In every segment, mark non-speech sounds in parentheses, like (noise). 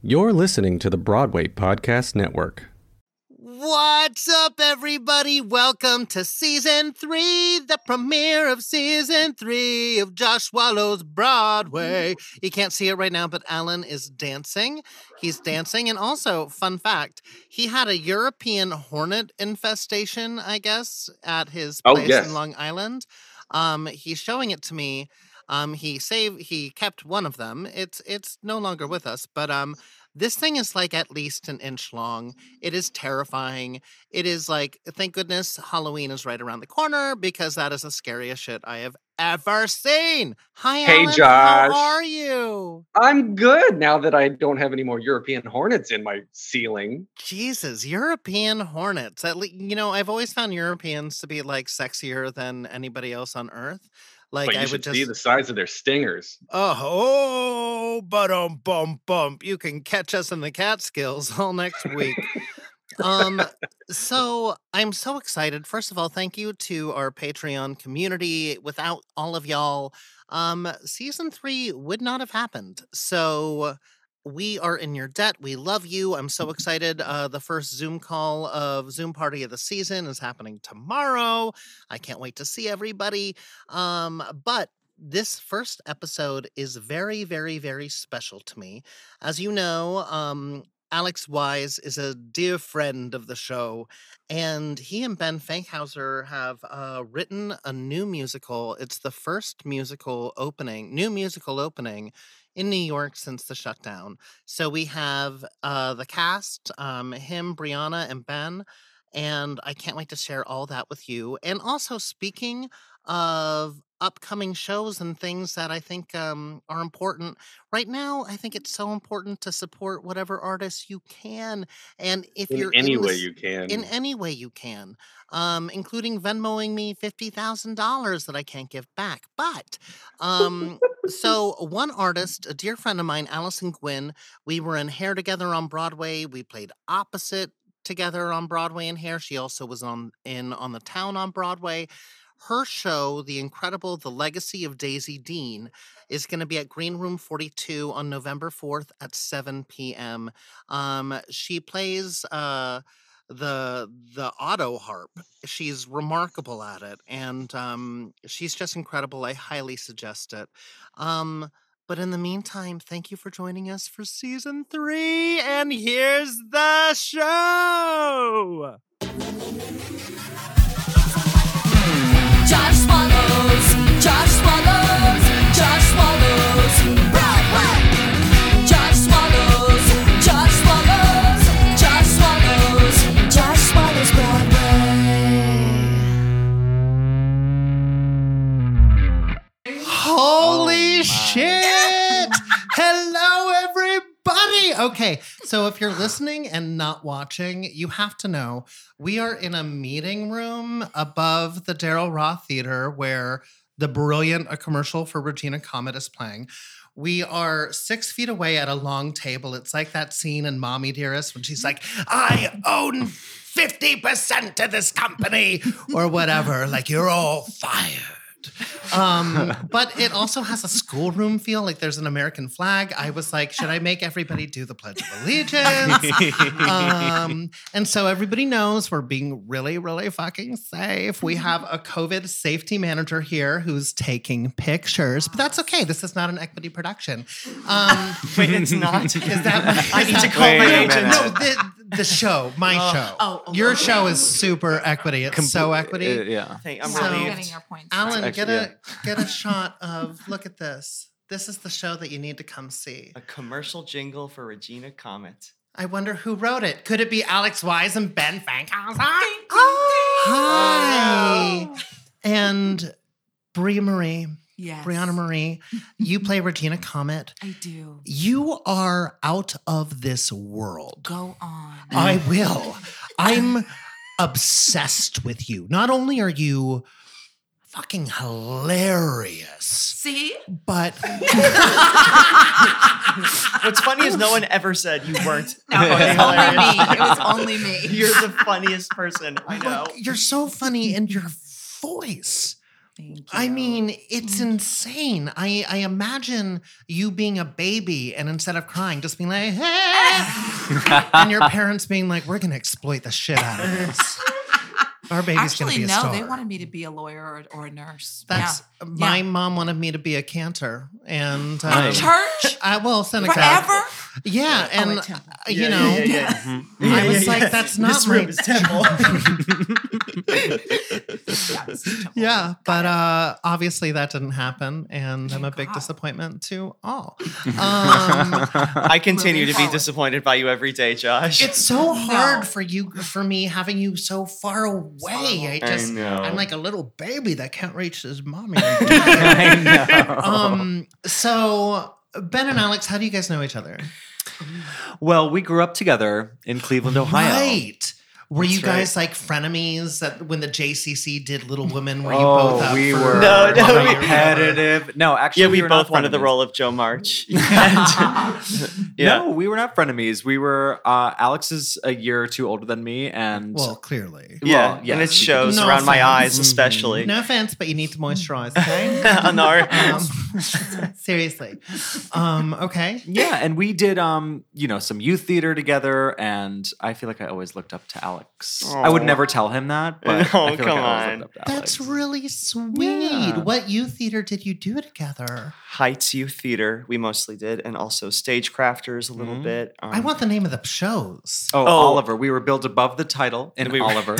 You're listening to the Broadway Podcast Network. What's up, everybody? Welcome to season three, the premiere of season three of Josh Swallow's Broadway. You can't see it right now, but Alan is dancing. He's dancing. And also, fun fact, he had a European hornet infestation, I guess, at his Oh, place yes. in Long Island. Um, he's showing it to me. Um, he saved he kept one of them. It's it's no longer with us, but um this thing is like at least an inch long. It is terrifying. It is like, thank goodness Halloween is right around the corner because that is the scariest shit I have ever seen. Hi, Hey, Alan. Josh. How are you? I'm good now that I don't have any more European hornets in my ceiling. Jesus, European hornets. At least, you know, I've always found Europeans to be like sexier than anybody else on Earth. Like I should would just see the size of their stingers. Oh, oh, but um, bump, bump. You can catch us in the Catskills all next week. um, so I'm so excited. First of all, thank you to our Patreon community. Without all of y'all, um, season three would not have happened. So we are in your debt. We love you. I'm so excited. Uh, the first Zoom call of Zoom party of the season is happening tomorrow. I can't wait to see everybody. Um, but this first episode is very, very, very special to me. As you know, um, Alex Wyse is a dear friend of the show, and he and Ben Fankhauser have uh, written a new musical. It's the first musical opening, new musical opening in New York since the shutdown. So we have uh, the cast, um, him, Bryonha, and Ben. And I can't wait to share all that with you. And also, speaking of upcoming shows and things that I think um, are important. Right now, I think it's so important to support whatever artists you can, and if In you're any in way this- you can. in any way you can, um, including Venmoing me fifty thousand dollars that I can't give back. But um, so one artist, a dear friend of mine, Allison Guinn, we were in Hair together on Broadway. We played opposite together on Broadway in Hair. She also was on in on the Town on Broadway. Her show, The Incredible The Legacy of Daisy Dean, is going to be at Green Room 42 on November 4th at 7 p.m. Um, she plays uh, the the auto harp. She's remarkable at it, and um, she's just incredible. I highly suggest it. Um, but in the meantime, thank you for joining us for season three, and here's the show. Josh swallows, Josh swallows, Josh swallows, Broadway. Okay, so if you're listening and not watching, you have to know we are in a meeting room above the Daryl Roth Theater where the brilliant A Commercial for Regina Comet is playing. We are six feet away at a long table. It's like that scene in Mommy Dearest when she's like, I own 50% of this company or whatever. Like, you're all fired. Um, but it also has a schoolroom feel. Like there's an American flag. I was like, should I make everybody do the Pledge of Allegiance? um, and so everybody knows we're being really, really fucking safe. We have a COVID safety manager here who's taking pictures, but that's okay. This is not an equity production. Um, Wait, it's not. (laughs) is that I need to call that- my agent. No, the, the show, my show. Oh, oh, Your show is super equity. It's so equity. Uh, yeah. Thank- I'm So- I'm relieved. getting your points. Alan, Actually, get a get a shot of look at this. This is the show that you need to come see. A commercial jingle for Regina Comet. I wonder who wrote it. Could it be Alex Wyse and Ben Fankhauser? Oh, Hi. And Bryonha Marie, Yes. Bryonha Marie, you (laughs) play Regina Comet. I do. You are out of this world. Go on. I will. I'm obsessed with you. Not only are you fucking hilarious, See? but (laughs) What's funny is no one ever said you weren't. (laughs) No, it was only me. It was only me. You're the funniest person I know. Like, you're so funny and your voice. Thank you. I mean, it's insane. I, I imagine you being a baby and instead of crying, just being like, hey, (laughs) and your parents being like, we're going to exploit the shit out of this. Our baby's going to Actually, be a no, star. they wanted me to be a lawyer or, or a nurse. That's yeah. my Yeah. mom wanted me to be a cantor, and (gasps) um, Nice. church I well, Seneca. forever. Yeah, Oh, and at uh, you know, yeah, I was like, that's not this my room is temple. (laughs) (laughs) Yeah, this is Temple. Yeah, but uh, obviously that didn't happen, and I'm a big God. disappointment to all. (laughs) Um, I continue to be forward. disappointed by you every day, Josh. it's so hard No. for you, for me, having you so far away. I I just, know. I'm like a little baby that can't reach his mommy. (laughs) I know. um, so Ben and Alex, how do you guys know each other? well, we grew up together in Cleveland, Ohio. Right. Were you That's right. guys like frenemies that when the JCC did Little Women? Were you Oh, both up we for- were No, no, we- competitive. No, actually, yeah, we, were not both wanted the role of Jo March. (laughs) (laughs) And- yeah. No, we were not frenemies. We were. Uh, Alex is a year or two older than me, and Well, clearly. Yeah, Well, yeah. and it shows No around my eyes, especially. No offense, but you need to moisturize, (laughs) okay? On our um, seriously. Um, okay. yeah, and we did um, you know, some youth theater together, and I feel like I always looked up to Alex. I would never tell him that, (laughs) but Oh, I feel come like I on. up to That's Alex. really sweet. Yeah. What youth theater did you do together? Heights Youth Theater, we mostly did, and also Stagecrafters a little Mhm. bit. I um, want the name of the shows. Oh, Oh. Oliver. We were built above the title in we were- (laughs) Oliver.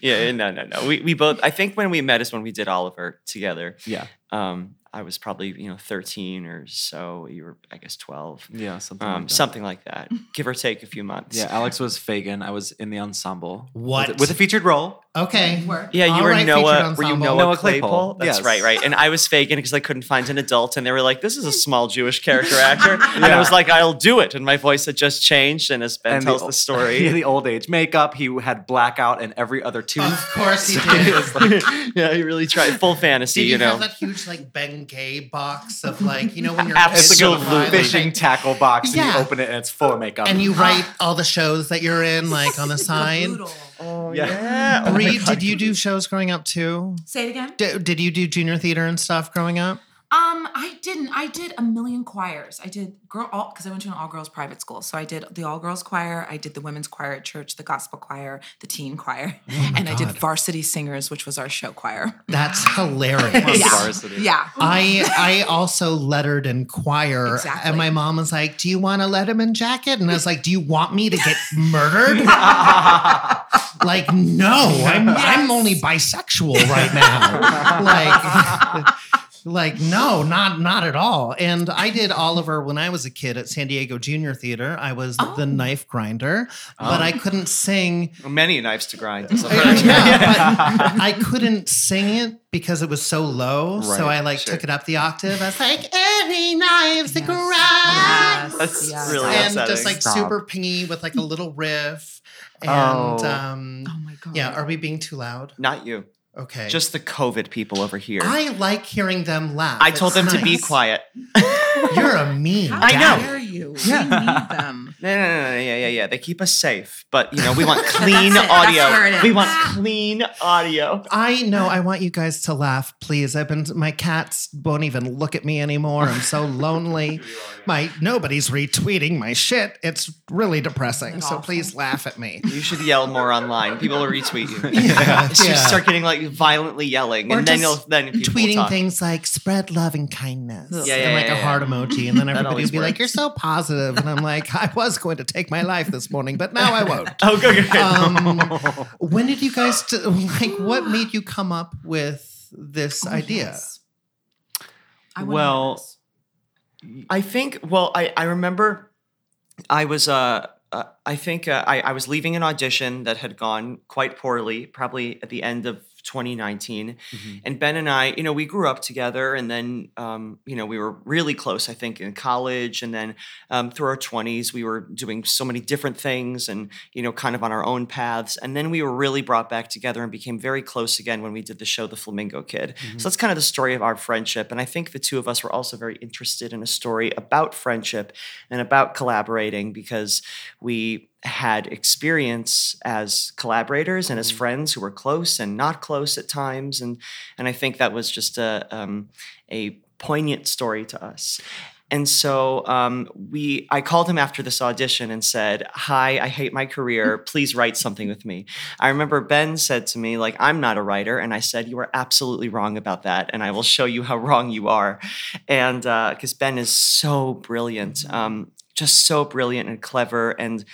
yeah, no, no, no. We we both. I think when we met is when we did Oliver together. yeah, Um, I was probably you know thirteen or so. You were, I guess, twelve. yeah, something. Um, like that. something like that, give or take a few months. Yeah, Alex was Fagin. I was in the ensemble. What? With, with a featured role. Okay. Work. Yeah, you All were right, Noah. Were you. Noah, Noah Claypole? Claypole, That's yes. right, right. And I was Fagin because I couldn't find an adult, and they were like, "This is a (laughs) small Jewish character actor," (laughs) and I was like, "I'll do it." And my voice had just changed, and as Ben And tells the, the, story, (laughs) the old age makeup. He had blackout and every other tooth. Of course you So did. it was like- yeah, he really tried full fantasy. Did you, you know, have that huge like Ben Gay box of (laughs) like you know when you're it's like a Absolutely. fishing tackle box, and Yeah. you open it and it's full of makeup. and you (gasps) write all the shows that you're in like on the side. Brutal. oh Yeah. yeah. Oh my Bree, God. did you do shows growing up too? Say it again. D- did you do junior theater and stuff growing up? Um, I didn't. I did a million choirs. I did girl all because I went to an all girls private school. So I did the all girls choir. I did the women's choir at church, the gospel choir, the teen choir, and I did varsity singers, which was our show choir. That's (laughs) hilarious. Yeah. Varsity. Yeah. I I also lettered in choir, Exactly. and my mom was like, "Do you want a Letterman jacket?" And I was like, "Do you want me to get murdered?" (laughs) like, no, I'm I'm only bisexual right now. like, (laughs) like no, not not at all. And I did Oliver when I was a kid at San Diego Junior Theater. I was Oh. the knife grinder, but I couldn't sing. Many knives to grind. (laughs) yeah, but I couldn't sing it because it was so low. so I like sure. took it up the octave. I was like, any knives to grind. Yes. That's Yes. really And upsetting. just like Stop. super pingy with like a little riff. And Oh. um Oh my god. yeah, are we being too loud? Not you. Okay. Just the COVID people over here. I like hearing them laugh. I told It's them to be quiet. (laughs) You're a mean. I know. Dare you? We need (laughs) them. No, no, no, no, yeah, yeah, yeah. They keep us safe, but you know we want (laughs) clean That's it. That's audio. where it We want clean audio. I know. I want you guys to laugh, please. I've been. My cats won't even look at me anymore. I'm so (laughs) lonely. My nobody's retweeting my shit. It's really depressing. Isn't So awful? please laugh at me. You should yell more online. People will retweet you. Yeah, So you yeah. start getting like violently yelling, Or and then you'll just then people will tweeting talk. things like "spread love and kindness" Yeah, yeah, and like yeah, a heart emoji, and then everybody always would be like, works. "You're so positive," and I'm like, "I was going to take my life this morning, but now I won't." (laughs) Oh, good, good, good. Um, (laughs) when did you guys t- like? What made you come up with this Oh, idea? yes. I Well. I think. Well, I I remember I was uh. Uh, I think uh, I, I was leaving an audition that had gone quite poorly, probably at the end of 2019. Mhm. And Ben and I, you know, we grew up together, and then, um, you know, we were really close. I think in college, and then um, through our 20s, we were doing so many different things, and you know, kind of on our own paths. And then we were really brought back together and became very close again when we did the show, The Flamingo Kid. So that's kind of the story of our friendship. And I think the two of us were also very interested in a story about friendship and about collaborating because we had experience as collaborators and as friends who were close and not close at times, and and I think that was just a um, a poignant story to us. And so um, we, I called him after this audition and said, "Hi, I hate my career. (laughs) Please write something with me." I remember Ben said to me, "Like I'm not a writer," and I said, "You are absolutely wrong about that, and I will show you how wrong you are." And because Ben is so brilliant, um, just so brilliant and clever and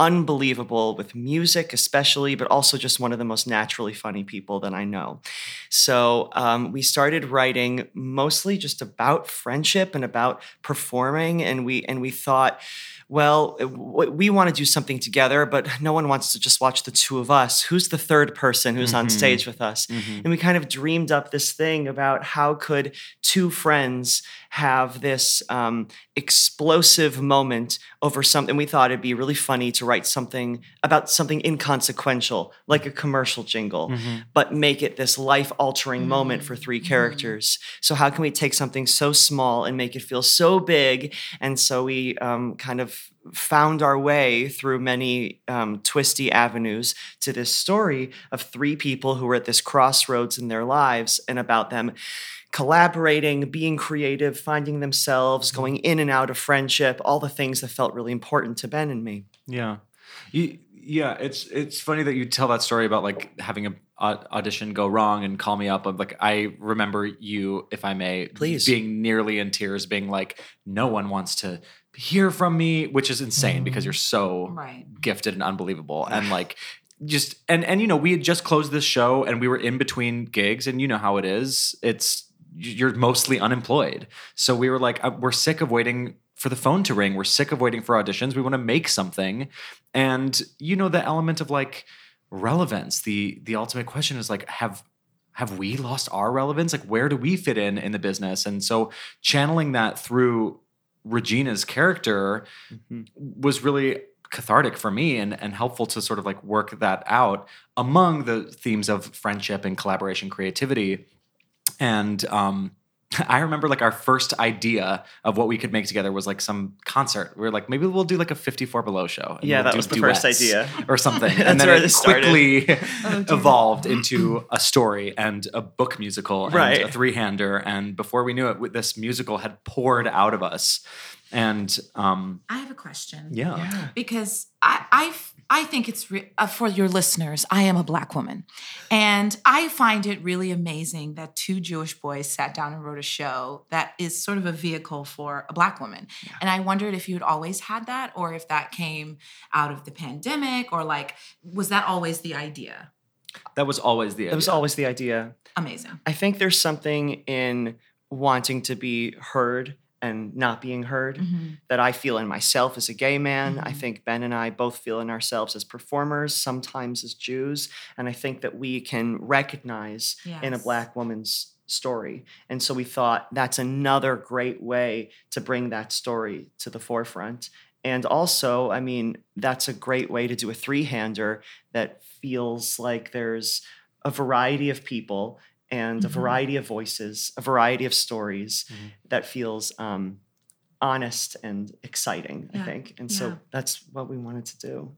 unbelievable with music, especially, but also just one of the most naturally funny people that I know. So um, we started writing mostly just about friendship and about performing, and we and we thought well, we want to do something together, but no one wants to just watch the two of us. Who's the third person who's mm-hmm. on stage with us? Mm-hmm. And we kind of dreamed up this thing about how could two friends have this um, explosive moment over something. We thought it'd be really funny to write something about something inconsequential, like a commercial jingle, mm-hmm. but make it this life altering mm-hmm. moment for three mm-hmm. characters. So, how can we take something so small and make it feel so big? And so we um, kind of found our way through many um, twisty avenues to this story of three people who were at this crossroads in their lives and about them collaborating, being creative, finding themselves, mm-hmm. going in and out of friendship, all the things that felt really important to Ben and me. Yeah. You, yeah, it's it's funny that you tell that story about like having a audition go wrong and call me up. I'm like, I remember you, if I may, please, being nearly in tears, being like, no one wants to hear from me, which is insane because you're so right. gifted and unbelievable, and like just and and you know we had just closed this show and we were in between gigs, and you know how it is. It's you're mostly unemployed. So we were like, uh, we're sick of waiting for the phone to ring. We're sick of waiting for auditions. We want to make something. And you know, the element of like relevance, the the ultimate question is like, have have we lost our relevance? Like, where do we fit in in the business? And so channeling that through Regina's character mm-hmm. was really cathartic for me and, and helpful to sort of like work that out among the themes of friendship and collaboration creativity and um, (laughs) I remember like our first idea of what we could make together was like some concert. We were like, maybe we'll do like a 54 Below show. Yeah, we'll that was the first idea. (laughs) Or something. (laughs) and then it quickly oh, evolved into a story and a book musical and right. a three hander. And before we knew it, this musical had poured out of us. And um, I have a question. Yeah. yeah. Because I, I I think it's re- uh, for your listeners. I am a black woman, and I find it really amazing that two Jewish boys sat down and wrote a show that is sort of a vehicle for a black woman. Yeah. And I wondered if you'd always had that, or if that came out of the pandemic, or like was that always the idea? That was always the idea. That was always the idea. Amazing. I think there's something in wanting to be heard and not being heard mm-hmm. that I feel in myself as a gay man. Mm-hmm. I think Ben and I both feel in ourselves as performers, sometimes as Jews. And I think that we can recognize yes. in a black woman's story. And so we thought that's another great way to bring that story to the forefront. And also, I mean, that's a great way to do a three hander that feels like there's a variety of people and mm-hmm. a variety of voices, a variety of stories mm-hmm. that feels um, honest and exciting, yeah. I think. And yeah. so that's what we wanted to do.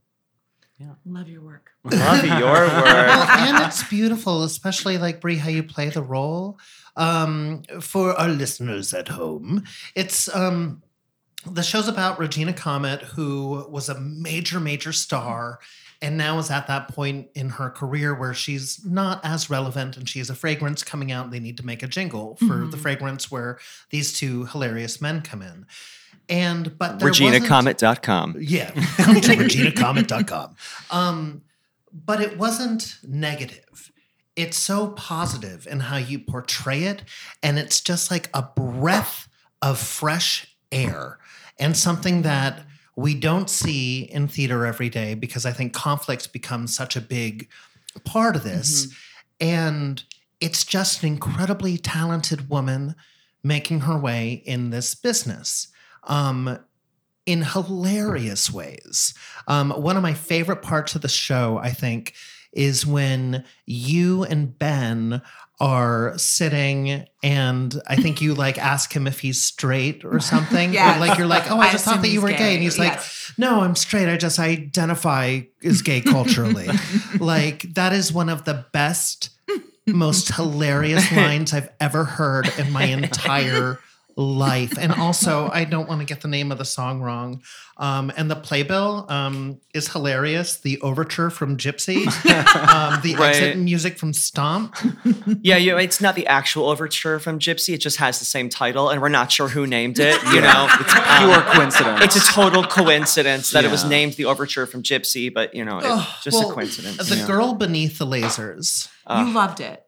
Yeah. Love your work. (laughs) Love your (laughs) work. Well, and it's (laughs) beautiful, especially like Brie, how you play the role. Um, for our listeners at home, it's um, the show's about Regina Comet, who was a major, major star and now is at that point in her career where she's not as relevant and she has a fragrance coming out they need to make a jingle for mm-hmm. the fragrance where these two hilarious men come in. And but reginacomet.com yeah (laughs) come to reginacomet.com um, but it wasn't negative. It's so positive in how you portray it and it's just like a breath of fresh air and something that we don't see in theater every day because I think conflict becomes such a big part of this. Mm-hmm. And it's just an incredibly talented woman making her way in this business um, in hilarious ways. Um, one of my favorite parts of the show, I think, is when you and Ben are sitting and I think you like ask him if he's straight or (laughs) something. Yes. Or like you're like, oh, I, I just thought that you were gay. gay. And he's like, no, I'm straight. I just identify as gay (laughs) culturally. like that is one of the best, (laughs) most hilarious lines I've ever heard in my entire life. And also, I don't want to get the name of the song wrong. Um, and the playbill um, is hilarious. The overture from Gypsy, (laughs) um, the Right. exit music from Stomp. Yeah, you, it's not the actual overture from Gypsy. It just has the same title, and we're not sure who named it. You know, It's pure coincidence. It's a total coincidence that it was named the overture from Gypsy, but you know, it's just well, a coincidence. The yeah. girl beneath the lasers. Uh, you loved it.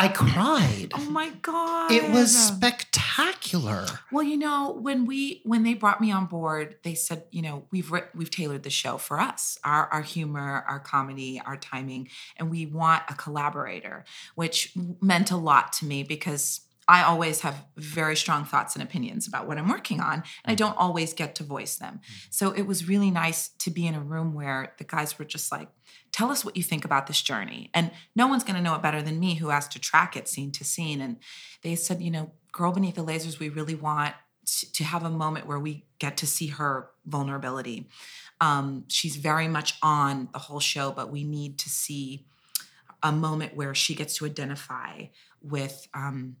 I cried. Oh my god. It was spectacular. Well, you know, when we when they brought me on board, they said, you know, we've we've tailored the show for us, our our humor, our comedy, our timing, and we want a collaborator, which meant a lot to me because I always have very strong thoughts and opinions about what I'm working on, and I don't always get to voice them. So it was really nice to be in a room where the guys were just like, tell us what you think about this journey. And no one's going to know it better than me who has to track it scene to scene. And they said, you know, Girl Beneath the Lasers, we really want to have a moment where we get to see her vulnerability. Um, she's very much on the whole show, but we need to see a moment where she gets to identify with um,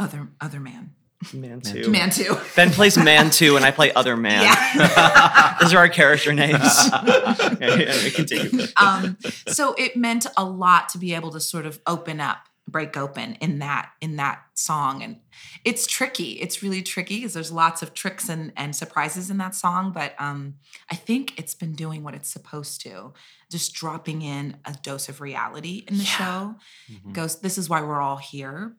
other other man, Man too. man too. Ben plays Man too, and I play Other (laughs) Man. Yeah. (laughs) Those are our character names. (laughs) okay, anyway, continue. um, so it meant a lot to be able to sort of open up break open in that in that song and it's tricky it's really tricky because there's lots of tricks and and surprises in that song but um i think it's been doing what it's supposed to just dropping in a dose of reality in the show Mhm. goes this is why we're all here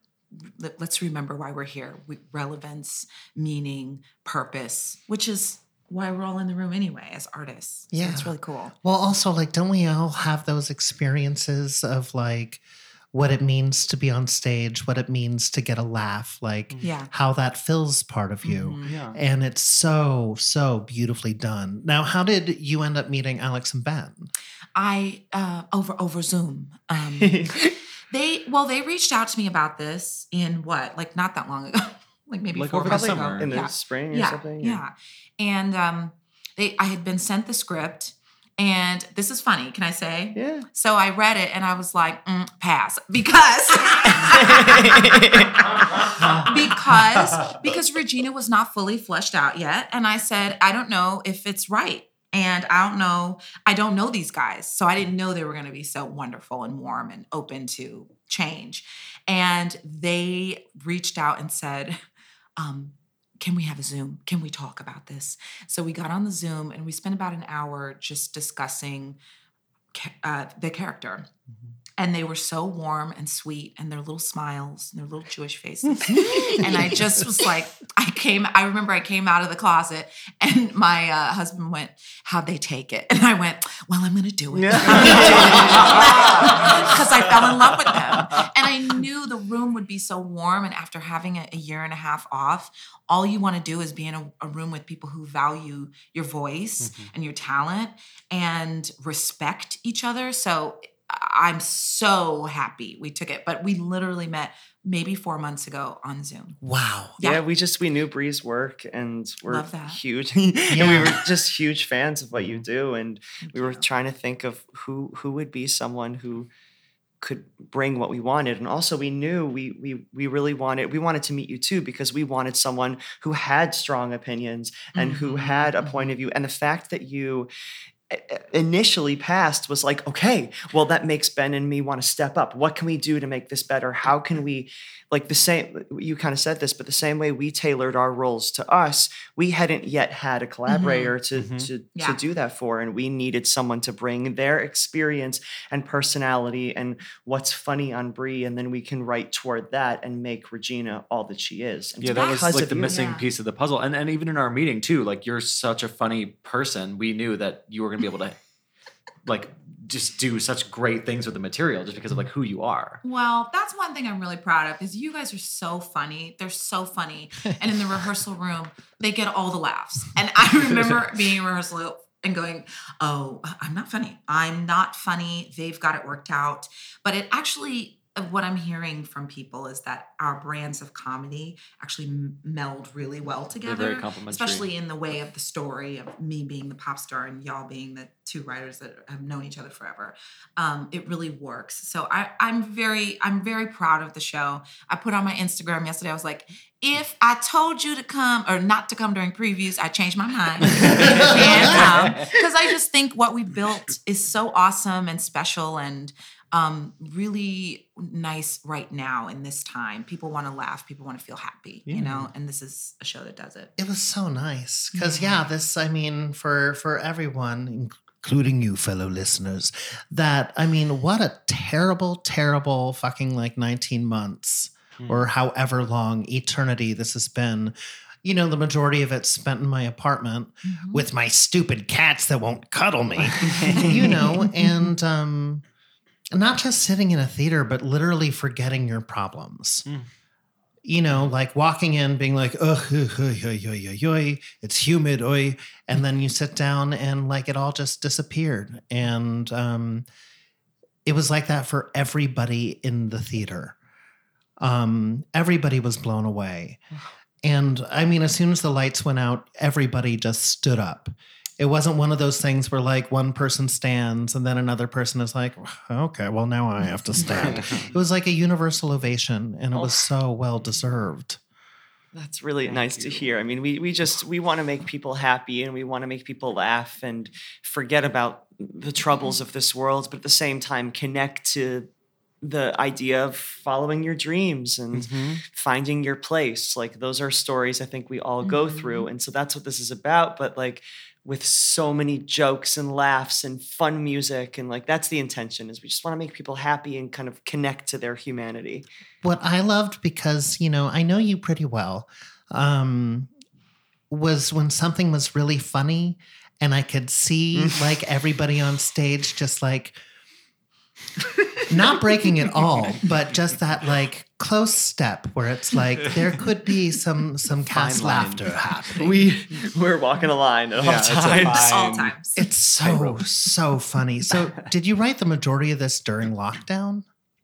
Let- let's remember why we're here we, relevance meaning purpose which is why we're all in the room anyway as artists so it's Yeah. really cool Well, also, like, don't we all have those experiences of like what it means to be on stage, what it means to get a laugh, like yeah how that fills part of you? Mhm. Yeah. And it's so, so beautifully done. Now, how did you end up meeting Alex and Ben? I uh, over over Zoom. Um, (laughs) they well, they reached out to me about this in what, like not that long ago, (laughs) like maybe Like four over the months ago. summer. in the yeah. spring or yeah, something. yeah. And um, they, I had been sent the script, and this is funny. Can I say? Yeah. So I read it, and I was like, mm, pass, (laughs) because because because Regina was not fully fleshed out yet, and I said, I don't know if it's right. And I don't know, I don't know these guys. So I didn't know they were going to be so wonderful and warm and open to change. And they reached out and said, um, can we have a Zoom? Can we talk about this? So we got on the Zoom and we spent about an hour just discussing uh, the character. And they were so warm and sweet, and their little smiles and their little Jewish faces. (laughs) and I just was like, I came, I remember I came out of the closet, and my uh, husband went, How'd they take it? And I went, Well, I'm going to do it. (laughs) Because I fell in love with them. And I knew the room would be so warm. And after having a, a year and a half off, all you want to do is be in a, a room with people who value your voice and your talent and respect each other. So I'm so happy we took it. But we literally met maybe four months ago on Zoom. Wow. Yeah. Yeah. we just we knew Bree's work and we're Love that. huge (laughs) and we were just huge fans of what you do and Thank we were you. trying to think of who who would be someone who could bring what we wanted and also we knew we we we really wanted we wanted to meet you too because we wanted someone who had strong opinions and who Mhm, had a point of view and the fact that you i- i- initially passed was like okay well that makes ben and me want to step up. What can we do to make this better? How can we like the same you kind of said this but the same way we tailored our roles to us we hadn't yet had a collaborator to Mhm. to Yeah. to do that for and we needed someone to bring their experience and personality and what's funny on Brie and then we can write toward that and make Regina all that she is and Yeah, that was like the you. missing Yeah. piece of the puzzle. And and even in our meeting too, like you're such a funny person. We knew that you were gonna be able to like just do such great things with the material just because of like who you are. Well, that's one thing I'm really proud of is you guys are so funny. They're so funny. And in the (laughs) rehearsal room, they get all the laughs. And (laughs) I remember being in rehearsal and going, "Oh, I'm not funny. I'm not funny. They've got it worked out." But it actually what I'm hearing from people is that our brands of comedy actually meld really well together very complimentary. especially in the way of the story of me being the pop star and y'all being the two writers that have known each other forever. Um, it really works. So I, i'm very i'm very proud of the show. I put on my instagram yesterday i was like if i told you to come or not to come during previews i changed my mind. (laughs) Because i just think what we built is so awesome and special and um, really nice right now in this time. People want to laugh people want to feel happy you know and this is a show that does it. It was so nice. Because Yeah. yeah, this I mean for for everyone, including you, fellow listeners, that I mean, what a terrible, terrible fucking like nineteen months Hmm. or however long eternity this has been. You know, the majority of it spent in my apartment Mm-hmm. with my stupid cats that won't cuddle me. you know, (laughs) and um not just sitting in a theater, but literally forgetting your problems. Mm. You know, like walking in, being like, "Ugh, ugh, ugh, ugh, ugh, ugh, it's humid, oi," and then you sit down and like it all just disappeared. And um, it was like that for everybody in the theater. Um, everybody was blown away. And I mean, as soon as the lights went out, everybody just stood up. It wasn't one of those things where like one person stands and then another person is like, okay, well, now I have to stand. (laughs) it was like a universal ovation and it was so well deserved. That's really nice to hear. I mean, we we just we want to make people happy and we want to make people laugh and forget about the troubles of this world, but at the same time connect to the idea of following your dreams and Mhm. finding your place. Like those are stories I think we all go through, and so that's what this is about. But like with so many jokes and laughs and fun music, and like that's the intention is we just want to make people happy and kind of connect to their humanity. What I loved, because, you know, I know you pretty well, um, was when something was really funny and I could see like everybody on stage just like (laughs) not breaking at all, but just that like close step where it's like there could be some some cast line. laughter happening. We we're walking a line at all Yeah, it's a times. fine- all times It's so so funny. So, did you write the majority of this during lockdown?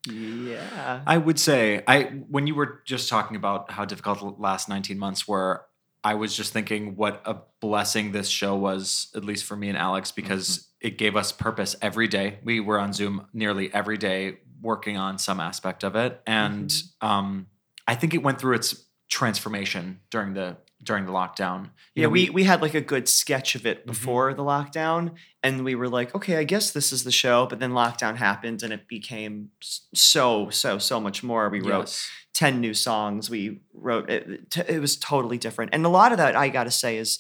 Yeah. I would say I when you were just talking about how difficult the last 19 months were, I was just thinking what a blessing this show was, at least for me and Alex, mm-hmm. because it gave us purpose every day. We were on Zoom nearly every day working on some aspect of it. And mm-hmm. um, I think it went through its transformation during the during the lockdown. You Yeah, know, we, we had like a good sketch of it mm-hmm. before the lockdown, and we were like, okay, I guess this is the show. But then lockdown happened, and it became so so so much more. We wrote Yes. Ten new songs. We wrote it. It was totally different, and a lot of that I got to say is.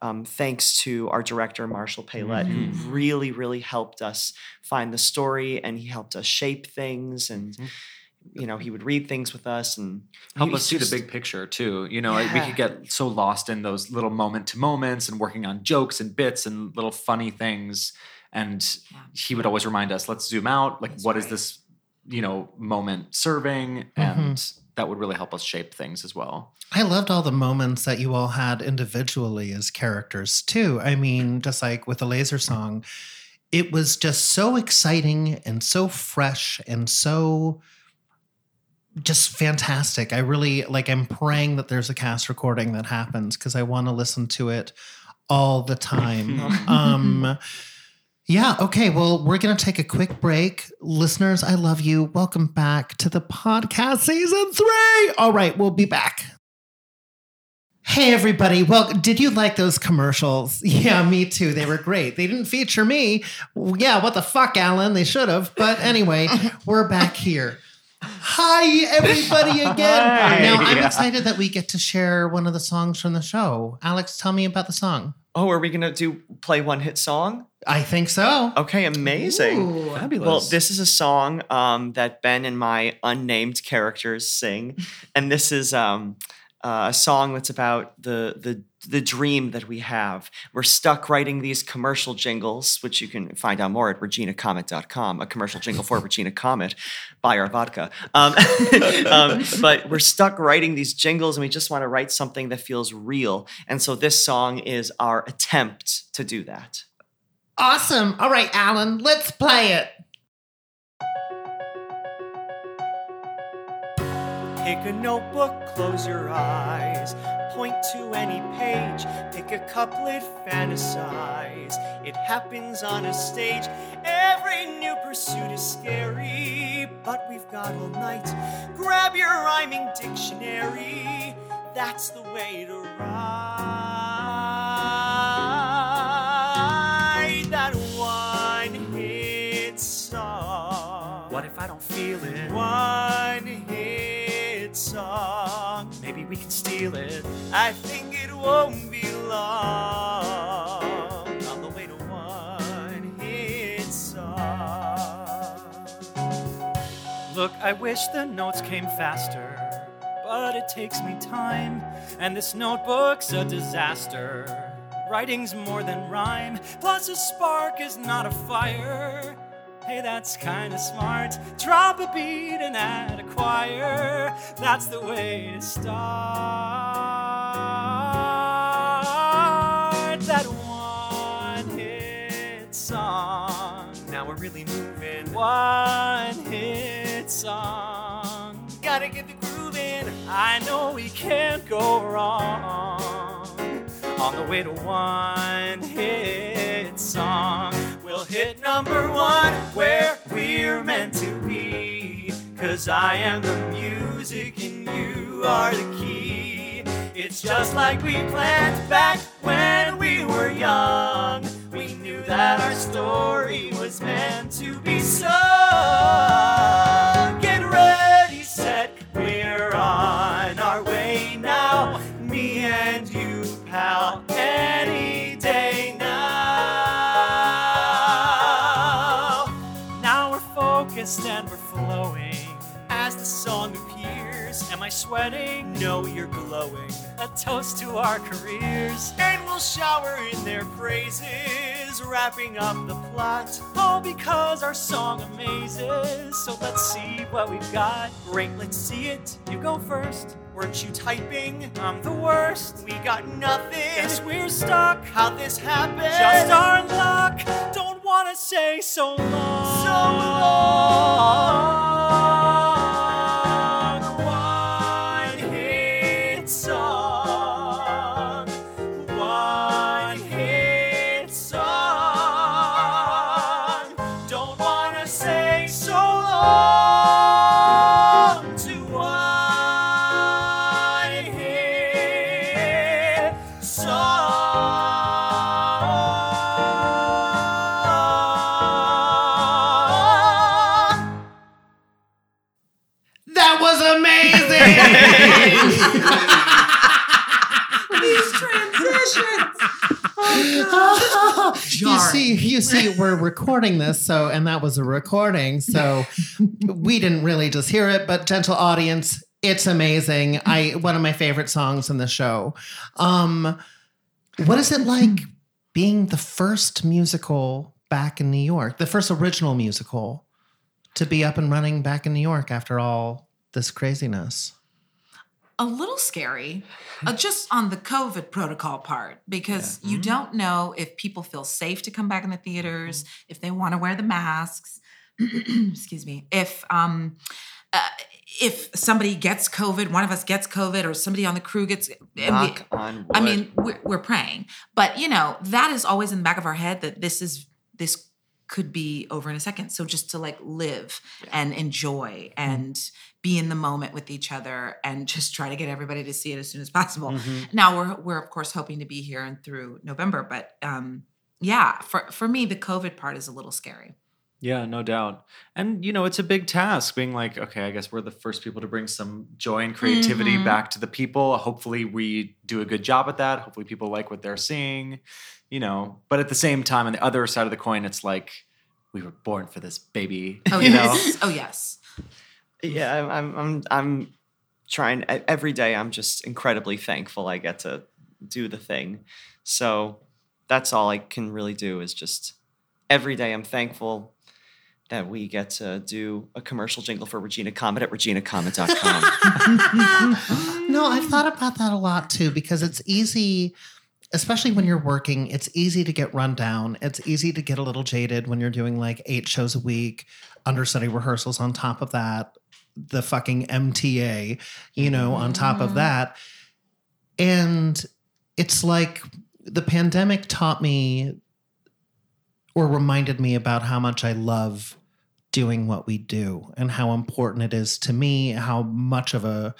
Um, thanks to our director Marshall Pailet, Mhm. who really, really helped us find the story, and he helped us shape things, and Mhm. you know he would read things with us and help he us see just- the big picture too. You know, we could get so lost in those little moment to moments and working on jokes and bits and little funny things. And Yeah. he would always remind us, let's zoom out. Like, That's what is right. this, you know, moment serving? And that would really help us shape things as well. I loved all the moments that you all had individually as characters too. I mean, just like with the laser song, it was just so exciting and so fresh and so just fantastic. I really like I'm praying that there's a cast recording that happens because I want to listen to it all the time. (laughs) um yeah, okay. Well, we're going to take a quick break. Listeners, I love you. Welcome back to the podcast season 3. All right, we'll be back. Hey everybody. Well, did you like those commercials? (laughs) Yeah, me too. They were great. They didn't feature me. Yeah, what the fuck, Alan? They should have. But anyway, (laughs) we're back here. Hi everybody (laughs) again. Hi. Now, I'm Yeah. excited that we get to share one of the songs from the show. Alex, tell me about the song. oh are we gonna do play one hit song I think so. okay amazing Ooh. Fabulous. Well, this is a song um, that Ben and my unnamed characters sing, and this is um, uh, a song that's about the the the dream that we have. We're stuck writing these commercial jingles, which you can find out more at reginacomet.com. A commercial jingle for (laughs) Regina Comet, buy our vodka. Um, (laughs) um, but we're stuck writing these jingles, and we just want to write something that feels real. And so this song is our attempt to do that. Awesome. All right, Alan, let's play it. Pick a notebook, close your eyes. Point to any page, pick a couplet, fantasize. It happens on a stage. Every new pursuit is scary, but we've got all night. Grab your rhyming dictionary. That's the way to write that one hit song. What if I don't feel it? Song. Maybe we can steal it. I think it won't be long on the way to one hit song. Look, I wish the notes came faster, but it takes me time, and this notebook's a disaster. Writing's more than rhyme, plus a spark is not a fire. Hey, that's kinda smart. Drop a beat and add a choir. That's the way to start. That one hit song. Now we're really moving. One hit song. Gotta get the groove in. I know we can't go wrong. On the way to one hit song. Hit number one where we're meant to be. Cause I am the music and you are the key. It's just like we planned back when we were young. We knew that our story was meant to be sung. Sweating? No, you're glowing. A toast to our careers. And we'll shower in their praises, wrapping up the plot. All because our song amazes. So let's see what we've got. Great, let's see it. You go first. Weren't you typing? I'm the worst. We got nothing. Guess we're stuck. How'd this happen? Just our luck. Don't wanna say so long. So long. You see, you see, we're recording this, so and that was a recording, so (laughs) we didn't really just hear it, but gentle audience, it's amazing. I one of my favorite songs in the show. Um, what is it like being the first musical back in New York, the first original musical to be up and running back in New York after all this craziness? A little scary, uh, just on the COVID protocol part, because you don't know if people feel safe to come back in the theaters, if they want to wear the masks. (clears throat) excuse me. If um, uh, if somebody gets COVID, one of us gets COVID, or somebody on the crew gets. and we- on wood. I mean, we're, we're praying, but you know that is always in the back of our head that this is this could be over in a second. So just to like live and enjoy and be in the moment with each other and just try to get everybody to see it as soon as possible. Now we're we're of course hoping to be here and through November, but um, yeah, for for me the COVID part is a little scary. Yeah, no doubt. And you know, it's a big task being like, okay, I guess we're the first people to bring some joy and creativity Mhm. back to the people. Hopefully we do a good job at that. Hopefully people like what they're seeing, you know. But at the same time, on the other side of the coin, it's like we were born for this baby. Oh you know? yes, oh yes. yeah, I'm, I'm, I'm, I'm trying every day. I'm just incredibly thankful I get to do the thing. So that's all I can really do is just every day I'm thankful that we get to do a commercial jingle for Regina Comet at reginacomet.com. (laughs) no, I've thought about that a lot too because it's easy especially when you're working, it's easy to get run down. It's easy to get a little jaded when you're doing like eight shows a week, understudy rehearsals on top of that, the fucking MTA, you know, on top of Mhm. that. And it's like the pandemic taught me or reminded me about how much I love doing what we do and how important it is to me, how much of a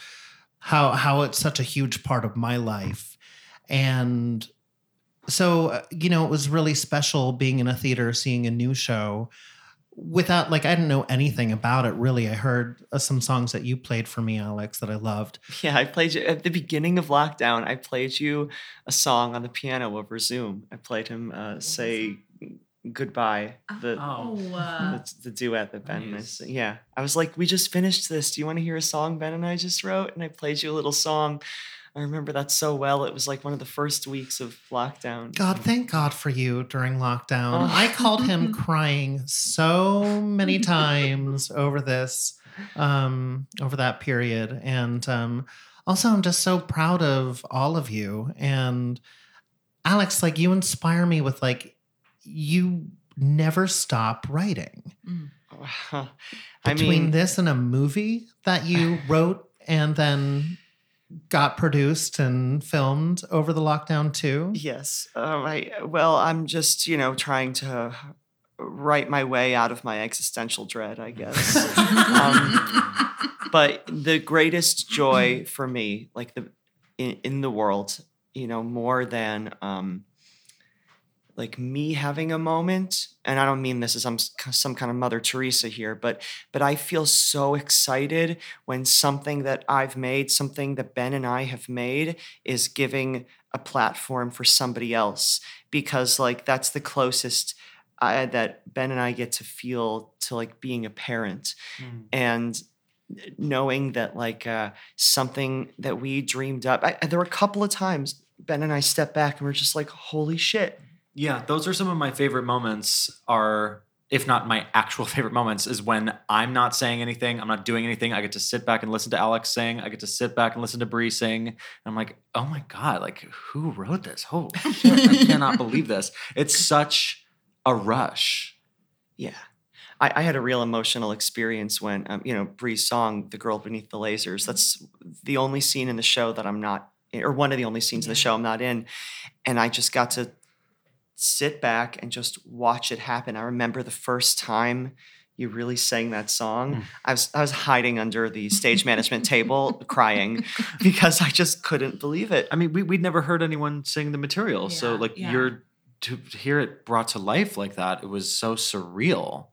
how how it's such a huge part of my life. And so, uh, you know, it was really special being in a theater seeing a new show without like I didn't know anything about it really. I heard uh, some songs that you played for me, Alex, that I loved. Yeah, I played you at the beginning of lockdown. I played you a song on the piano over Zoom. I played him uh, say goodbye. The, Oh. (laughs) uh, the the duet that Ben Nice. is. Yeah, I was like, we just finished this. Do you want to hear a song Ben and I just wrote? And I played you a little song. I remember that so well. It was like one of the first weeks of lockdown. God, thank God for you during lockdown. Oh. I called him (laughs) crying so many times over this, um, over that period. And um, also, I'm just so proud of all of you. And Alex, like, you inspire me with, like, you never stop writing. Wow. (sighs) I Between mean, this and a movie that you (sighs) wrote and then got produced and filmed over the lockdown, too. Yes. Um, I, well, I'm just, you know, trying to write my way out of my existential dread, I guess. (laughs) um, but the greatest joy for me, like the in, in the world, you know, more than um, like me having a moment, and I don't mean this as some some kind of Mother Teresa here, but but I feel so excited when something that I've made, something that Ben and I have made, is giving a platform for somebody else because like that's the closest I, that Ben and I get to feel to like being a parent Mm. and knowing that like uh, something that we dreamed up I, there were a couple of times ben and i stepped back and we're just like holy shit Yeah, those are some of my favorite moments. Are if not my actual (laughs) favorite moments is when I'm not saying anything, I'm not doing anything. I get to sit back and listen to Alex sing. I get to sit back and listen to Bree sing. And I'm like, oh my god, like who wrote this? Oh (laughs) shit, I cannot believe this. It's such a rush. yeah I, I had a real emotional experience when um, you know bree's song the girl beneath the lasers that's the only scene in the show that i'm not in, or one of the only scenes in the show i'm not in and i just got to sit back and just watch it happen i remember the first time you really sang that song Mm. I was I was hiding under the (laughs) stage management table crying (laughs) because I just couldn't believe it. I mean, we we'd never heard anyone sing the material, so like yeah. you're to hear it brought to life like that, it was so surreal,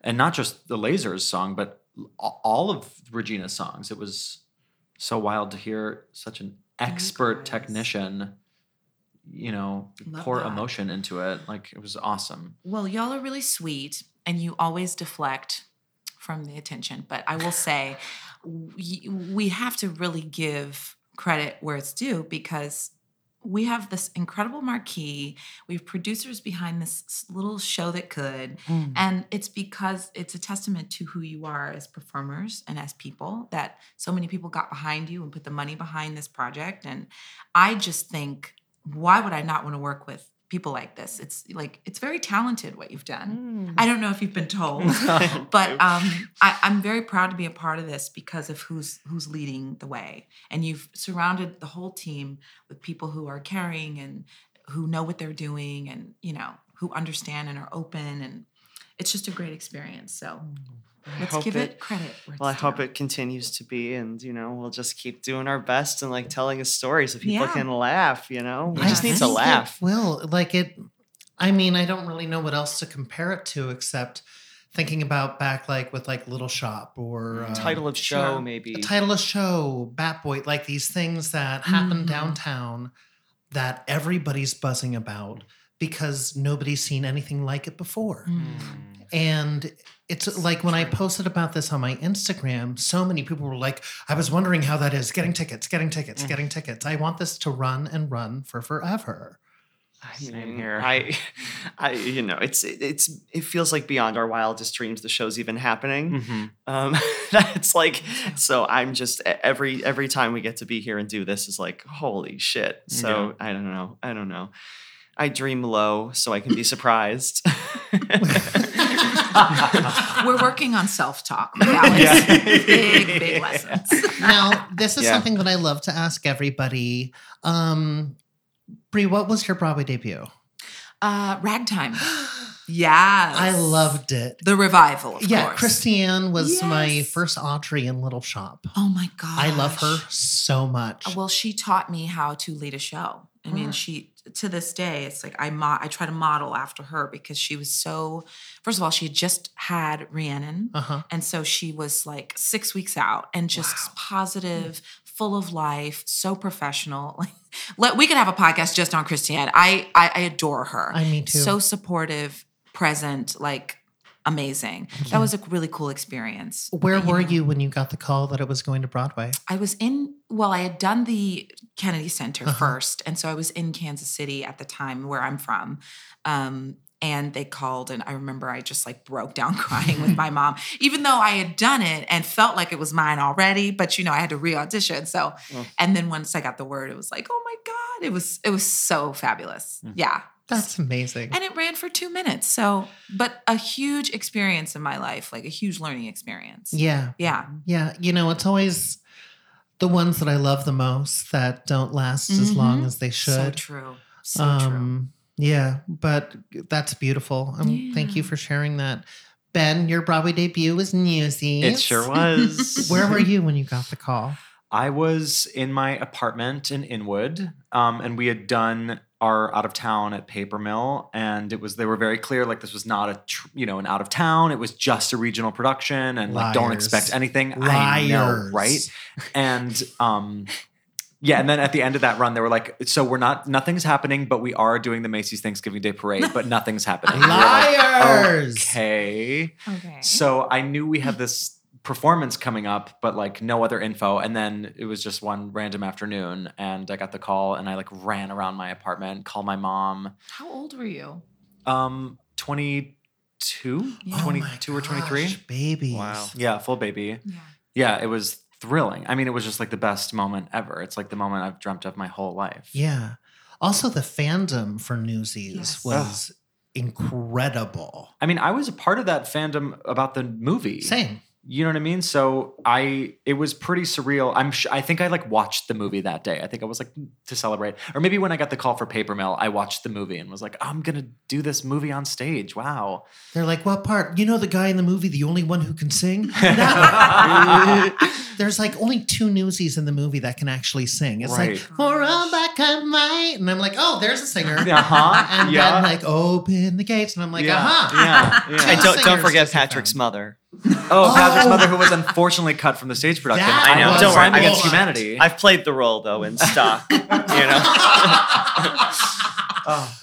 and not just the Lasers song, but all of Regina's songs. It was so wild to hear such an expert guys. technician, you know, Love pour that. emotion into it. Like it was awesome. Well, y'all are really sweet and you always deflect from the attention. But I will say, we, we have to really give credit where it's due because we have this incredible marquee. We have producers behind this little show that could. Mm. And it's because it's a testament to who you are as performers and as people that so many people got behind you and put the money behind this project. And I just think, why would I not want to work with people like this? It's like, it's very talented what you've done. I don't know if you've been told, (laughs) but um, I, I'm very proud to be a part of this because of who's who's leading the way. And you've surrounded the whole team with people who are caring and who know what they're doing and, you know, who understand and are open. And it's just a great experience. So I let's hope give it, credit. Where Well, I it's hope due. it continues to be, and you know, we'll just keep doing our best and like telling a story so people Yeah. can laugh. You know, we Yeah. just need to laugh. will like it. I mean, I don't really know what else to compare it to except thinking about back like with like Little Shop or uh, Title of show, sure. maybe. a title of show, Bat Boy, like these things that happen Mhm. downtown that everybody's buzzing about because nobody's seen anything like it before. Mm. And it's like when I posted about this on my Instagram, so many people were like, I was wondering how that is getting tickets, getting tickets, Mm. getting tickets. I want this to run and run for forever. I Same here. I, (laughs) I, you know, it's it, it's it feels like beyond our wildest dreams. The show's even happening. Mhm. Um, (laughs) it's like so. I'm just every every time we get to be here and do this is like holy shit. So I don't know. I don't know. I dream low so I can be surprised. (laughs) We're working on self talk. (laughs) Yeah. Big, big lessons. now, this is Yeah. something that I love to ask everybody. Um, Brie, what was your Broadway debut? Uh, ragtime. (gasps) Yeah. I loved it. the revival, of yeah, course. Christiane was my first Audrey in Little Shop. Oh my god. I love her so much. Well, she taught me how to lead a show. I mean, Mm. she to this day, it's like I mo- I try to model after her because she was so. First of all, she had just had Rhiannon, Uh huh. and so she was like six weeks out and just Wow. positive, full of life, so professional. Like, (laughs) let we could have a podcast just on Christiane. I I, I adore her. I mean too. So supportive, present, like amazing. That was a really cool experience. Where You were know. you when you got the call that it was going to Broadway? I was in, well, I had done the Kennedy Center Uh-huh. first. And so I was in Kansas City at the time where I'm from. Um, and they called, and I remember I just like broke down (laughs) crying with my mom, (laughs) even though I had done it and felt like it was mine already. But you know, I had to re audition. So, Oh. and then once I got the word, it was like, oh my God, it was, it was so fabulous. Mhm. Yeah. That's amazing. And it ran for two minutes. So, but a huge experience in my life, like a huge learning experience. yeah. Yeah. Yeah. You know, it's always the ones that I love the most that don't last as long as they So should. true. So true. um, Yeah, but that's beautiful. Um, Thank you for sharing that. Ben, your Broadway debut was Newsies. It sure (laughs) was. Where were you when you got the call? I was in my apartment in Inwood, um, and we had done our out of town at Paper Mill, and it was they were very clear like this was not a tr- you know an out of town. It was just a regional production, and like don't expect anything. I know, right? And um, yeah, and then at the end of that run, they were like, "So we're not nothing's happening, but we are doing the Macy's Thanksgiving Day Parade, but (laughs) nothing's happening." And we like, Liars. okay. Okay. So I knew we had this performance coming up, but like no other info. And then it was just one random afternoon, and I got the call, and I like ran around my apartment, called my mom. How old were you? Um, twenty two, Yeah. Oh twenty my or twenty three. gosh, Babies. Wow. Yeah, full baby. Yeah. Yeah, it was thrilling. I mean, it was just like the best moment ever. It's like the moment I've dreamt of my whole life. Yeah. Also, the fandom for Newsies Yes. was incredible. I mean, I was a part of that fandom about the movie. Same. You know what I mean? So I, it was pretty surreal. I'm, sh- I think I like watched the movie that day. I think I was like to celebrate, or maybe when I got the call for Paper Mill, I watched the movie and was like, I'm gonna do this movie on stage. Wow. They're like, what part? You know, the guy in the movie, the only one who can sing? (laughs) (laughs) There's like only two newsies in the movie that can actually sing. It's Right. like, for all back of my, and I'm like, oh, there's a singer. Uh-huh. (laughs) And yeah. then like, open the gates, and I'm like, yeah. aha. Yeah. yeah. and don't, don't forget just. Patrick's mother. Oh, Patrick's Oh. mother, who was unfortunately cut from the stage production. That I know, was don't worry, I Crime Against. Humanity. I've played the role though in stock. you know. (laughs) Oh,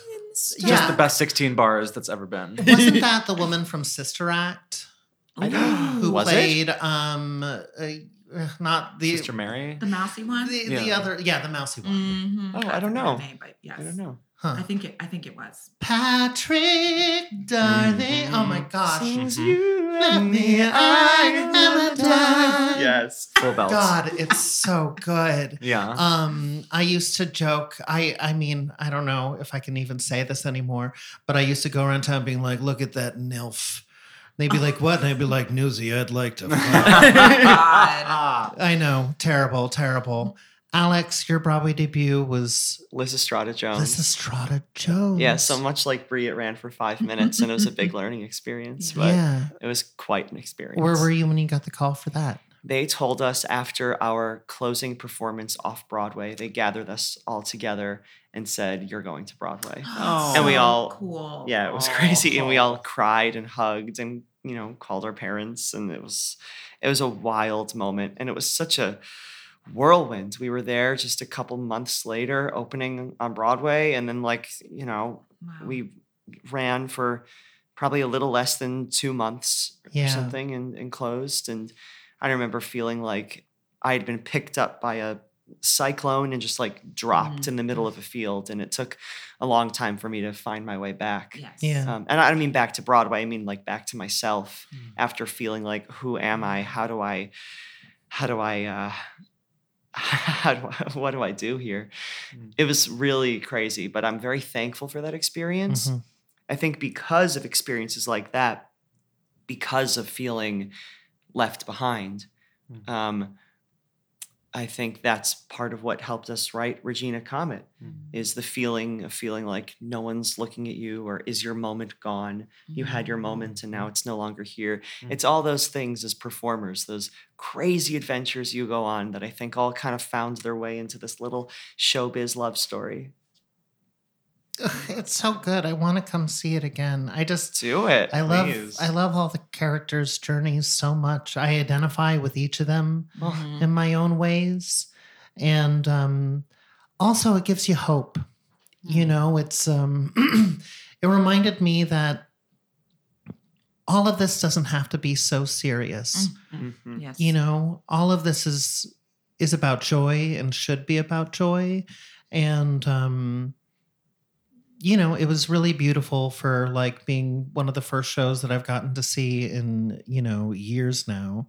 Yeah. Just the best 16 bars that's ever been. Wasn't that the woman from Sister Act I don't- who was played um uh, uh, not the Sister Mary? The mousy one. the, the other yeah the mousy one. Mhm. Oh, I don't know. name, but yes. I don't know. Huh. I think it. I think it was. Patrick, darling. Oh my gosh. Mhm. you Let me I am a dime. Yes. Full belts. God, (laughs) it's so good. Yeah. Um, I used to joke. I, I mean, I don't know if I can even say this anymore, but I used to go around town being like, "Look at that nilf." They'd be like, "What?" And I'd be like, "Newsy, I'd like to." (laughs) fuck." God. I know, terrible, terrible. Alex, your Broadway debut was Lysistrata Jones. Lysistrata Jones. Yeah, so much like Brie, it ran for five (laughs) minutes, and it was a big learning experience. But yeah. it was quite an experience. Where were you when you got the call for that? They told us after our closing performance off Broadway, they gathered us all together and said, "You're going to Broadway." Oh. (gasps) And we all- cool. Yeah, it was crazy, and we all cried and hugged and you know called our parents, and it was it was a wild moment, and it was such a whirlwind. We were there just a couple months later, opening on Broadway, and then like you know Wow. we ran for probably a little less than two months Yeah. or something and, and closed and i remember feeling like i had been picked up by a cyclone and just like dropped Mm. in the middle of a field. And it took a long time for me to find my way back. Yes. Yeah. Um, and I don't mean back to Broadway. I mean like back to myself Mm. after feeling like, who am I? How do I, how do I, uh, (laughs) how do I, what do I do here? Mm. It was really crazy, but I'm very thankful for that experience. Mhm. I think because of experiences like that, because of feeling left behind, Mm. um, I think that's part of what helped us write Regina Comet Mm. is the feeling of feeling like no one's looking at you or is your moment gone? You had your moment and now it's no longer here. Mm. It's all those things as performers, those crazy adventures you go on that I think all kind of found their way into this little showbiz love story. Ugh, It's so good. I want to come see it again. I just Do it. I love please. I love all the characters' journeys so much. I identify with each of them Mhm. in my own ways. And um also it gives you hope. You know, it's um (clears throat) it reminded me that all of this doesn't have to be so serious. Mhm. Mhm. Yes. You know, all of this is is about joy and should be about joy. And um you know, it was really beautiful for like being one of the first shows that I've gotten to see in, you know, years now,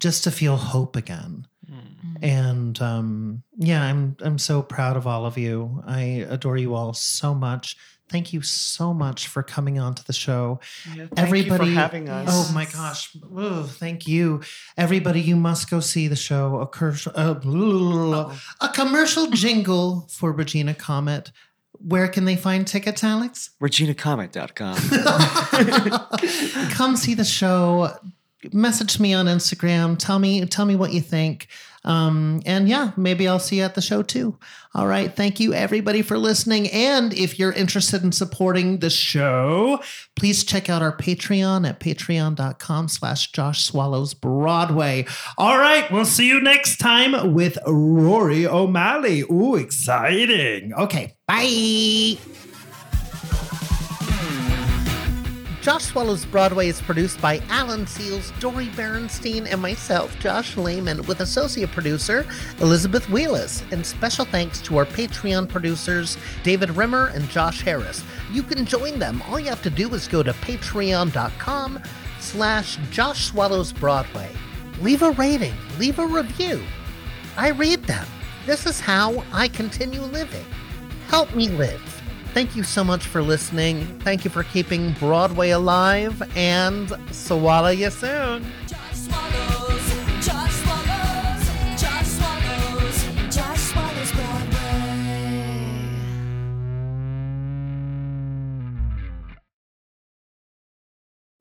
just to feel hope again. Mm. Mhm. And um yeah, I'm I'm so proud of all of you. I adore you all so much. Thank you so much for coming on to the show. Yeah, thank Everybody- you for having us. Oh my gosh. Oh, thank you. Everybody, you must go see the show. A, cur- uh, a commercial jingle for Regina Comet. Where can they find tickets, Alex? ReginaComet.com. (laughs) Come see the show. Message me on Instagram. Tell me, tell me what you think. Um, and yeah, maybe I'll see you at the show too. All right. Thank you everybody for listening. And if you're interested in supporting the show, please check out our Patreon at patreon.com slash Josh Swallows Broadway. All right. We'll see you next time with Rory O'Malley. Ooh, exciting. Okay. Bye. Josh Swallows Broadway is produced by Alan Seals, Dory Berenstein, and myself, Josh Lehman, with associate producer Elizabeth Wheelis. And special thanks to our Patreon producers, David Rimmer and Josh Harris. You can join them. All you have to do is go to patreon.com slash Josh Swallows Broadway. Leave a rating, leave a review. I read them. This is how I continue living. Help me live. Thank you so much for listening. Thank you for keeping Broadway alive, and swallow you soon.